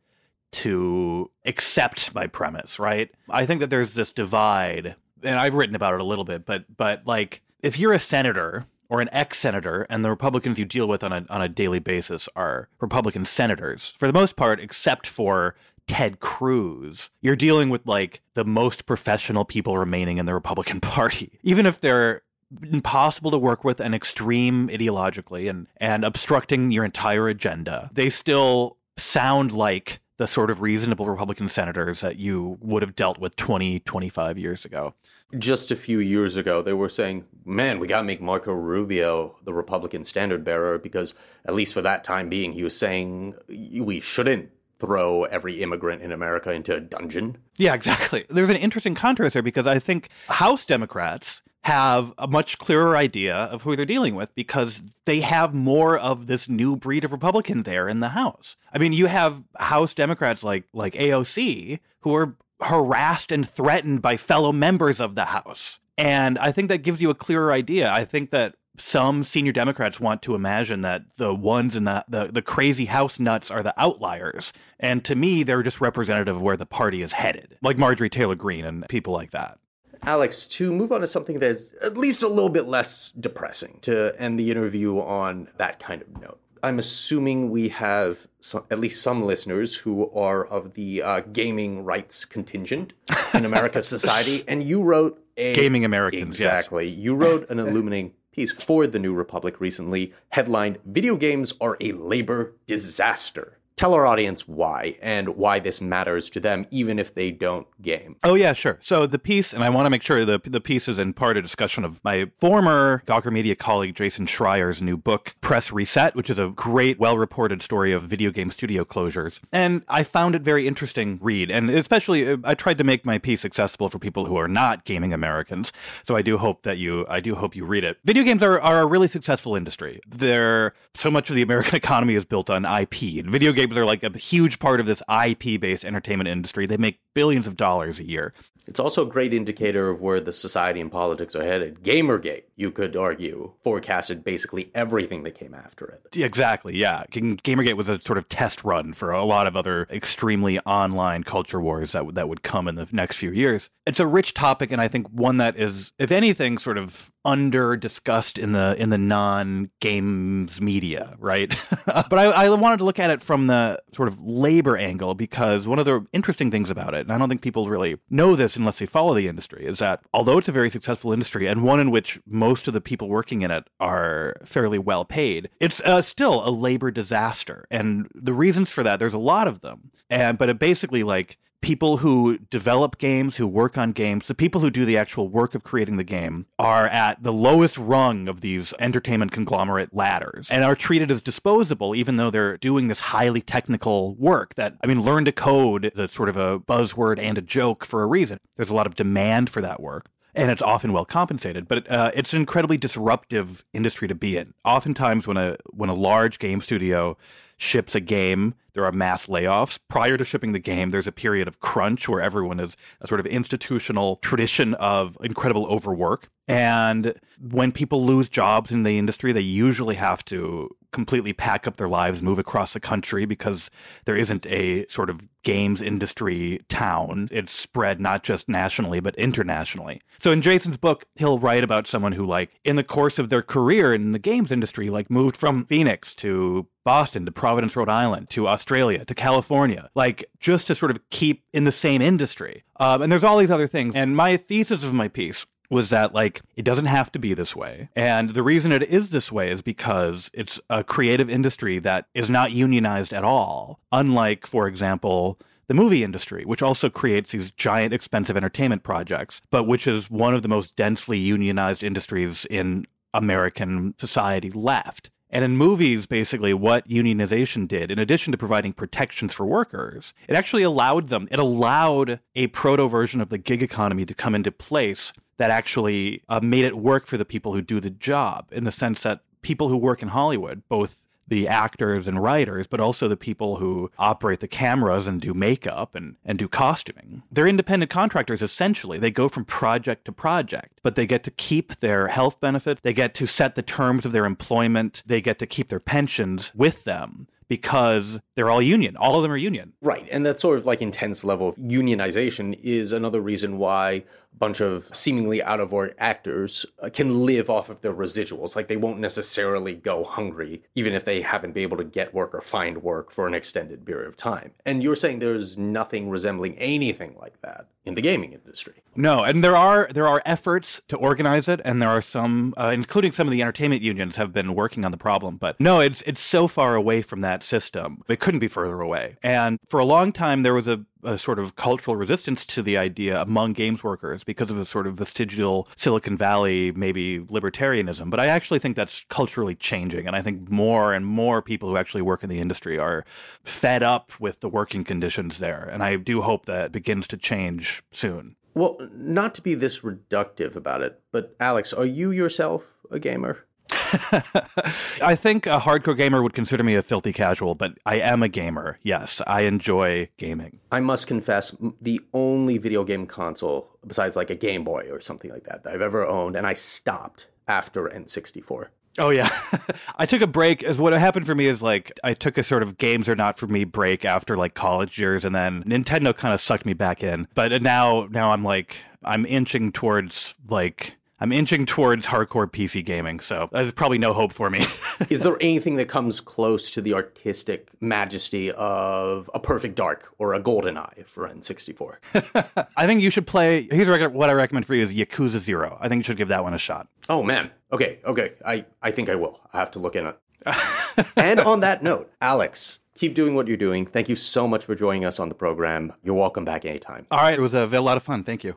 F: to accept my premise, right? I think that there's this divide and I've written about it a little bit, but but like if you're a senator or an ex-senator and the Republicans you deal with on a on a daily basis are Republican senators for the most part except for Ted Cruz. You're dealing with like the most professional people remaining in the Republican [laughs] Party. Even if they're impossible to work with and extreme ideologically and and obstructing your entire agenda, they still sound like the sort of reasonable Republican senators that you would have dealt with 20, 25 years ago.
C: Just a few years ago, they were saying, man, we got to make Marco Rubio the Republican standard bearer because, at least for that time being, he was saying we shouldn't throw every immigrant in America into a dungeon.
F: Yeah, exactly. There's an interesting contrast there because I think House Democrats have a much clearer idea of who they're dealing with because they have more of this new breed of Republican there in the House. I mean, you have House Democrats like like AOC who are harassed and threatened by fellow members of the House. And I think that gives you a clearer idea. I think that some senior Democrats want to imagine that the ones in the, the, the crazy house nuts are the outliers. And to me, they're just representative of where the party is headed, like Marjorie Taylor Greene and people like that.
C: Alex, to move on to something that's at least a little bit less depressing, to end the interview on that kind of note. I'm assuming we have some, at least some listeners who are of the uh, gaming rights contingent in America's [laughs] society, and you wrote a
F: gaming Americans.
C: Exactly,
F: yes.
C: you wrote an [laughs] illuminating piece for the New Republic recently, headlined "Video Games Are a Labor Disaster." Tell our audience why and why this matters to them, even if they don't game.
F: Oh, yeah, sure. So the piece, and I want to make sure the, the piece is in part a discussion of my former Gawker Media colleague, Jason Schreier's new book, Press Reset, which is a great, well reported story of video game studio closures. And I found it very interesting read. And especially, uh, I tried to make my piece accessible for people who are not gaming Americans. So I do hope that you, I do hope you read it. Video games are, are a really successful industry. They're, so much of the American [laughs] economy is built on IP. And video games games are like a huge part of this IP based entertainment industry. They make billions of dollars a year.
C: It's also a great indicator of where the society and politics are headed. Gamergate, you could argue, forecasted basically everything that came after it.
F: Exactly, yeah. Gamergate was a sort of test run for a lot of other extremely online culture wars that, that would come in the next few years. It's a rich topic, and I think one that is, if anything, sort of under discussed in the in the non games media, right? [laughs] but I, I wanted to look at it from the sort of labor angle because one of the interesting things about it, and I don't think people really know this unless they follow the industry is that although it's a very successful industry and one in which most of the people working in it are fairly well paid, it's uh, still a labor disaster. And the reasons for that, there's a lot of them. And but it basically like people who develop games, who work on games, the people who do the actual work of creating the game are at the lowest rung of these entertainment conglomerate ladders and are treated as disposable, even though they're doing this highly technical work that, I mean, learn to code is sort of a buzzword and a joke for a reason. There's a lot of demand for that work and it's often well compensated. But uh, it's an incredibly disruptive industry to be in. Oftentimes, when a when a large game studio ships a game, there are mass layoffs. Prior to shipping the game, there's a period of crunch where everyone is a sort of institutional tradition of incredible overwork. And when people lose jobs in the industry, they usually have to completely pack up their lives, move across the country because there isn't a sort of games industry town. It's spread not just nationally, but internationally. So in Jason's book, he'll write about someone who, like, in the course of their career in the games industry, like, moved from Phoenix to Boston to Providence, Rhode Island to Australia to California, like, just to sort of keep in the same industry. Um, and there's all these other things. And my thesis of my piece was that like it doesn't have to be this way. And the reason it is this way is because it's a creative industry that is not unionized at all. Unlike, for example, the movie industry, which also creates these giant expensive entertainment projects, but which is one of the most densely unionized industries in American society left. And in movies, basically, what unionization did, in addition to providing protections for workers, it actually allowed them, it allowed a proto version of the gig economy to come into place that actually uh, made it work for the people who do the job in the sense that people who work in Hollywood, both the actors and writers, but also the people who operate the cameras and do makeup and, and do costuming. They're independent contractors essentially. They go from project to project, but they get to keep their health benefits. They get to set the terms of their employment. They get to keep their pensions with them because they're all union. All of them are union.
C: Right. And that sort of like intense level of unionization is another reason why bunch of seemingly out of work actors uh, can live off of their residuals. Like they won't necessarily go hungry, even if they haven't been able to get work or find work for an extended period of time. And you're saying there's nothing resembling anything like that in the gaming industry.
F: No, and there are there are efforts to organize it, and there are some, uh, including some of the entertainment unions, have been working on the problem. But no, it's it's so far away from that system; it couldn't be further away. And for a long time, there was a, a sort of cultural resistance to the idea among games workers because of a sort of vestigial Silicon Valley, maybe libertarianism. But I actually think that's culturally changing, and I think more and more people who actually work in the industry are fed up with the working conditions there, and I do hope that begins to change soon.
C: Well, not to be this reductive about it, but Alex, are you yourself a gamer? [laughs]
F: I think a hardcore gamer would consider me a filthy casual, but I am a gamer. Yes, I enjoy gaming.
C: I must confess, the only video game console besides like a Game Boy or something like that that I've ever owned, and I stopped after N64.
F: Oh yeah, [laughs] I took a break. As what happened for me is like I took a sort of games are not for me break after like college years, and then Nintendo kind of sucked me back in. But now, now I'm like I'm inching towards like I'm inching towards hardcore PC gaming, so there's probably no hope for me. [laughs]
C: Is there anything that comes close to the artistic majesty of a Perfect Dark or a Golden Eye for N64? [laughs]
F: I think you should play. Here's what I recommend for you: is Yakuza Zero. I think you should give that one a shot.
C: Oh man, okay, okay. I I think I will. I have to look in it. [laughs] and on that note, Alex, keep doing what you're doing. Thank you so much for joining us on the program. You're welcome back anytime.
F: All right, it was a, a lot of fun. Thank you.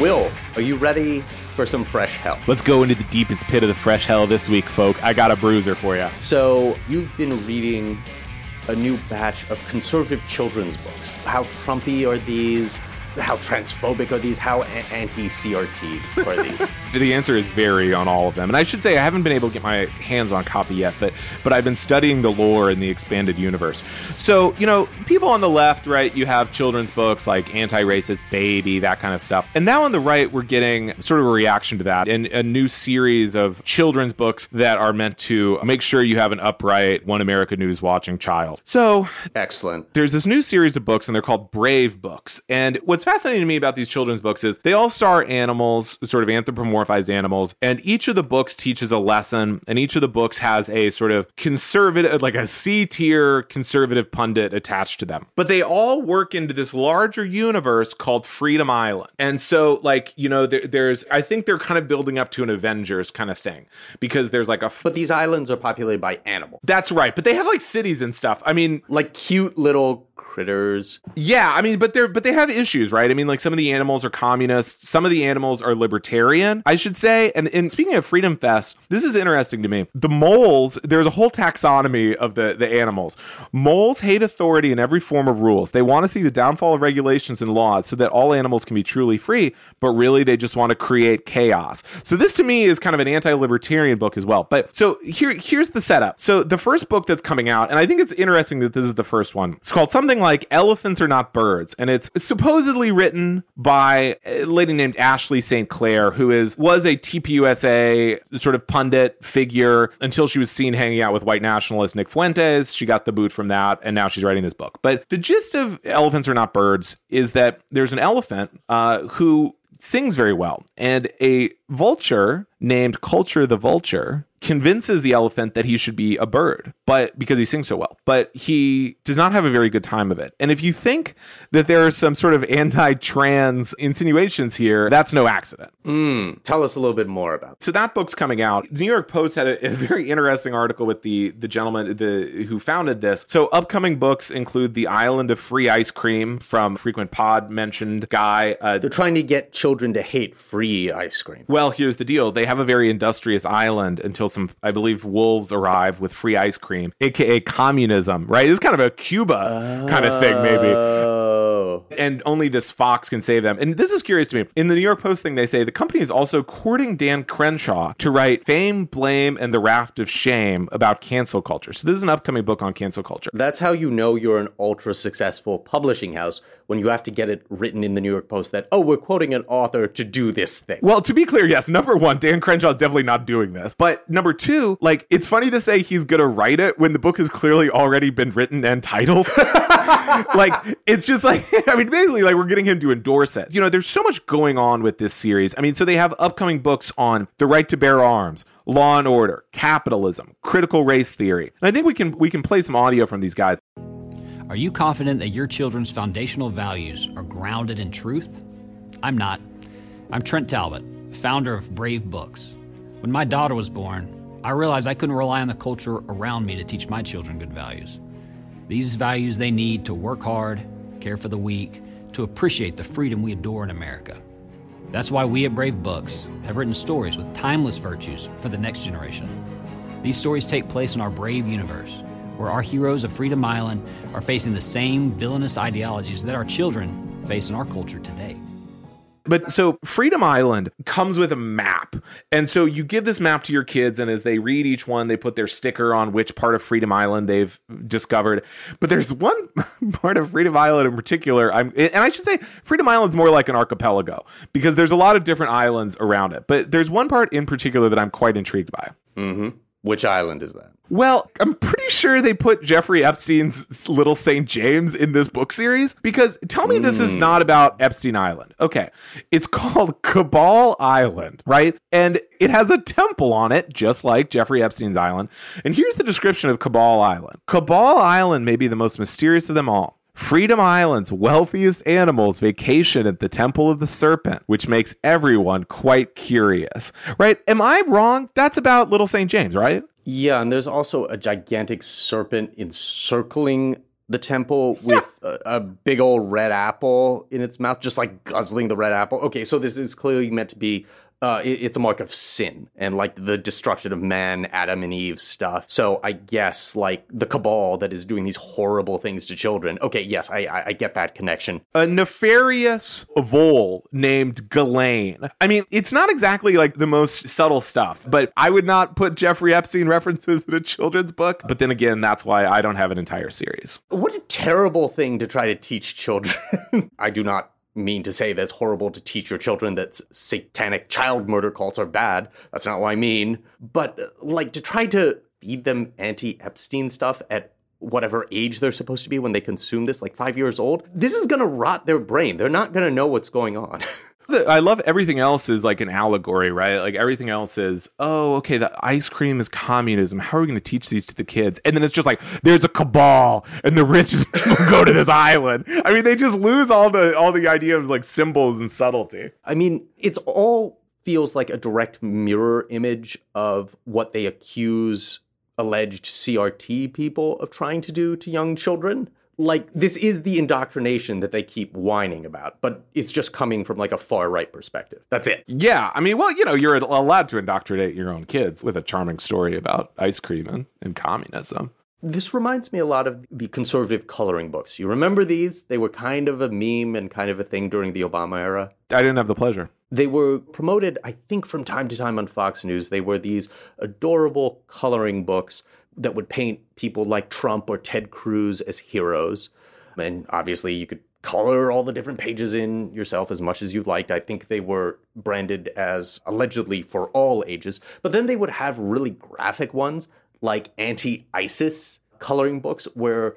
C: Will, are you ready for some fresh hell?
B: Let's go into the deepest pit of the fresh hell this week, folks. I got a bruiser for you.
C: So, you've been reading a new batch of conservative children's books. How Trumpy are these? How transphobic are these? How anti CRT are these? [laughs]
B: the answer is very on all of them. And I should say I haven't been able to get my hands on a copy yet, but but I've been studying the lore in the expanded universe. So, you know, people on the left, right, you have children's books like Anti-Racist Baby, that kind of stuff. And now on the right, we're getting sort of a reaction to that in a new series of children's books that are meant to make sure you have an upright One America News watching child. So,
C: excellent.
B: There's this new series of books and they're called Brave books. And what's what's fascinating to me about these children's books is they all star animals, sort of anthropomorphized animals, and each of the books teaches a lesson, and each of the books has a sort of conservative, like a C tier conservative pundit attached to them. But they all work into this larger universe called Freedom Island. And so, like, you know, there, there's, I think they're kind of building up to an Avengers kind of thing because there's like a. F-
C: But these islands are populated by animals,
B: that's right. But they have like cities and stuff. I mean,
C: like cute little critters.
B: Yeah, I mean, but they're but they have issues, right? I mean, like some of the animals are communists, some of the animals are libertarian, I should say. And, and speaking of Freedom Fest, this is interesting to me. The moles, there's a whole taxonomy of the the animals. Moles hate authority in every form of rules. They want to see the downfall of regulations and laws so that all animals can be truly free, but really they just want to create chaos. So this to me is kind of an anti-libertarian book as well. But so here here's the setup. So the first book that's coming out, and I think it's interesting that this is the first one. It's called something like Elephants Are Not Birds, and it's supposedly written by a lady named Ashley St. Clair, who is was a TPUSA sort of pundit figure until she was seen hanging out with white nationalist Nick Fuentes. She got the boot from that, and now she's writing this book. But the gist of Elephants Are Not Birds is that there's an elephant uh, who sings very well, and a vulture named Culture the Vulture convinces the elephant that he should be a bird, but because he sings so well. But he does not have a very good time of it. And if you think that there are some sort of anti-trans insinuations here, that's no accident.
C: Mm, tell us a little bit more about.
B: So that book's coming out. The New York Post had a, a very interesting article with the the gentleman the who founded this. So upcoming books include The Island of Free Ice Cream from frequent pod mentioned guy. Uh,
C: They're trying to get children to hate free ice cream.
B: well, here's the deal. They have a very industrious island until some, I believe, wolves arrive with free ice cream, aka communism, right? It's kind of a Cuba kind of thing, maybe.
C: Oh.
B: And only this fox can save them. And this is curious to me. In the New York Post thing, they say the company is also courting Dan Crenshaw to write Fame, Blame, and the Raft of Shame about cancel culture. So this is an upcoming book on cancel culture.
C: That's how you know you're an ultra successful publishing house when you have to get it written in the New York Post that, oh, we're quoting an author to do this thing.
B: Well, to be clear, yes, number one, Dan Crenshaw's definitely not doing this. But number two, like, it's funny to say he's going to write it when the book has clearly already been written and titled. [laughs] like, it's just like, [laughs] I mean, basically, like, we're getting him to endorse it. You know, there's so much going on with this series. I mean, so they have upcoming books on the right to bear arms, law and order, capitalism, critical race theory. And I think we can we can play some audio from these guys.
G: Are you confident that your children's foundational values are grounded in truth? I'm not. I'm Trent Talbot, founder of Brave Books. When my daughter was born, I realized I couldn't rely on the culture around me to teach my children good values. These values they need to work hard, care for the weak, to appreciate the freedom we adore in America. That's why we at Brave Books have written stories with timeless virtues for the next generation. These stories take place in our brave universe, where our heroes of Freedom Island are facing the same villainous ideologies that our children face in our culture today.
B: But so Freedom Island comes with a map. And so you give this map to your kids, and as they read each one, they put their sticker on which part of Freedom Island they've discovered. But there's one [laughs] part of Freedom Island in particular. I'm and I should say Freedom Island's more like an archipelago because there's a lot of different islands around it. But there's one part in particular that I'm quite intrigued by.
C: Mm-hmm. Which island is that?
B: Well, I'm pretty sure they put Jeffrey Epstein's Little St. James in this book series because tell me this is hmm. not about Epstein Island. Okay. It's called [laughs] Cabal Island, right? And it has a temple on it, just like Jeffrey Epstein's Island. And here's the description of Cabal Island Cabal Island may be the most mysterious of them all. Freedom Island's wealthiest animals vacation at the Temple of the Serpent, which makes everyone quite curious. Right? Am I wrong? That's about Little St. James, right?
C: Yeah, and there's also a gigantic serpent encircling the temple [laughs] with a, a big old red apple in its mouth, just like guzzling the red apple. Okay, so this is clearly meant to be. Uh, it- it's a mark of sin and like the destruction of man, Adam and Eve stuff. So I guess like the cabal that is doing these horrible things to children. Okay, yes, I I, I get that connection.
B: a nefarious vole named Ghislaine. I mean, it's not exactly like the most subtle stuff, but I would not put Jeffrey Epstein references in a children's book. But then again, that's why I don't have an entire series.
C: What a terrible thing to try to teach children. [laughs] I do not mean to say that's horrible to teach your children that satanic child murder cults are bad. That's not what I mean. But like to try to feed them anti Epstein stuff at whatever age they're supposed to be when they consume this, like five years old, this is going to rot their brain. They're not going to know what's going on. [laughs]
B: I love everything else is like an allegory, right? Like everything else is, oh, okay, the ice cream is communism. How are we going to teach these to the kids? And then it's just like there's a cabal, and the rich [laughs] go to this island. I mean, they just lose all the all the idea of like symbols and subtlety.
C: I mean, it's all feels like a direct mirror image of what they accuse alleged CRT people of trying to do to young children like this is the indoctrination that they keep whining about, but it's just coming from like a far right perspective. That's it.
B: Yeah, I mean, well, you know, you're allowed to indoctrinate your own kids with a charming story about ice cream and, and communism.
C: This reminds me a lot of the conservative coloring books. You remember these? They were kind of a meme and kind of a thing during the Obama era.
B: I didn't have the pleasure.
C: They were promoted, I think, from time to time on Fox News. They were these adorable coloring books that would paint people like Trump or Ted Cruz as heroes. And obviously, you could color all the different pages in yourself as much as you liked. I think they were branded as allegedly for all ages. But then they would have really graphic ones like anti ISIS coloring books where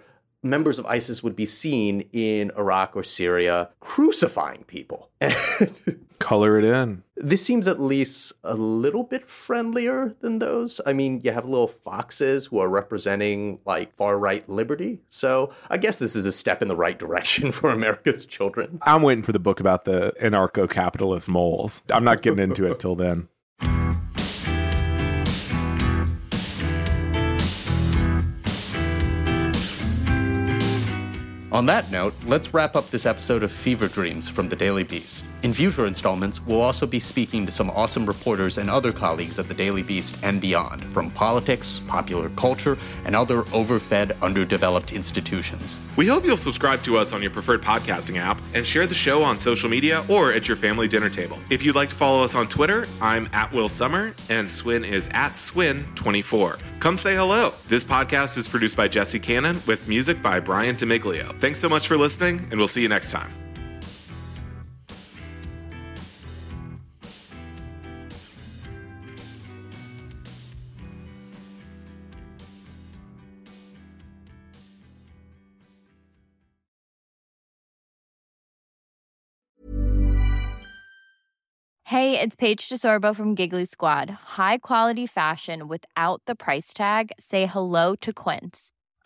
C: members of ISIS would be seen in Iraq or Syria crucifying people. [laughs]
B: Color it in.
C: This seems at least a little bit friendlier than those. I mean, you have little foxes who are representing like far right liberty. So I guess this is a step in the right direction [laughs] for America's children.
B: I'm waiting for the book about the anarcho capitalist moles. I'm not getting into it till then.
C: On that note, let's wrap up this episode of Fever Dreams from the Daily Beast. In future installments, we'll also be speaking to some awesome reporters and other colleagues at the Daily Beast and beyond, from politics, popular culture, and other overfed, underdeveloped institutions.
D: We hope you'll subscribe to us on your preferred podcasting app and share the show on social media or at your family dinner table. If you'd like to follow us on Twitter, I'm at Will Sommer and Swin is at Swin24. Come say hello. This podcast is produced by Jesse Cannon with music by Brian Demiglio. Thanks so much for listening, and we'll see you next time.
H: Hey, it's Paige DeSorbo from Giggly Squad. High quality fashion without the price tag. Say hello to Quince.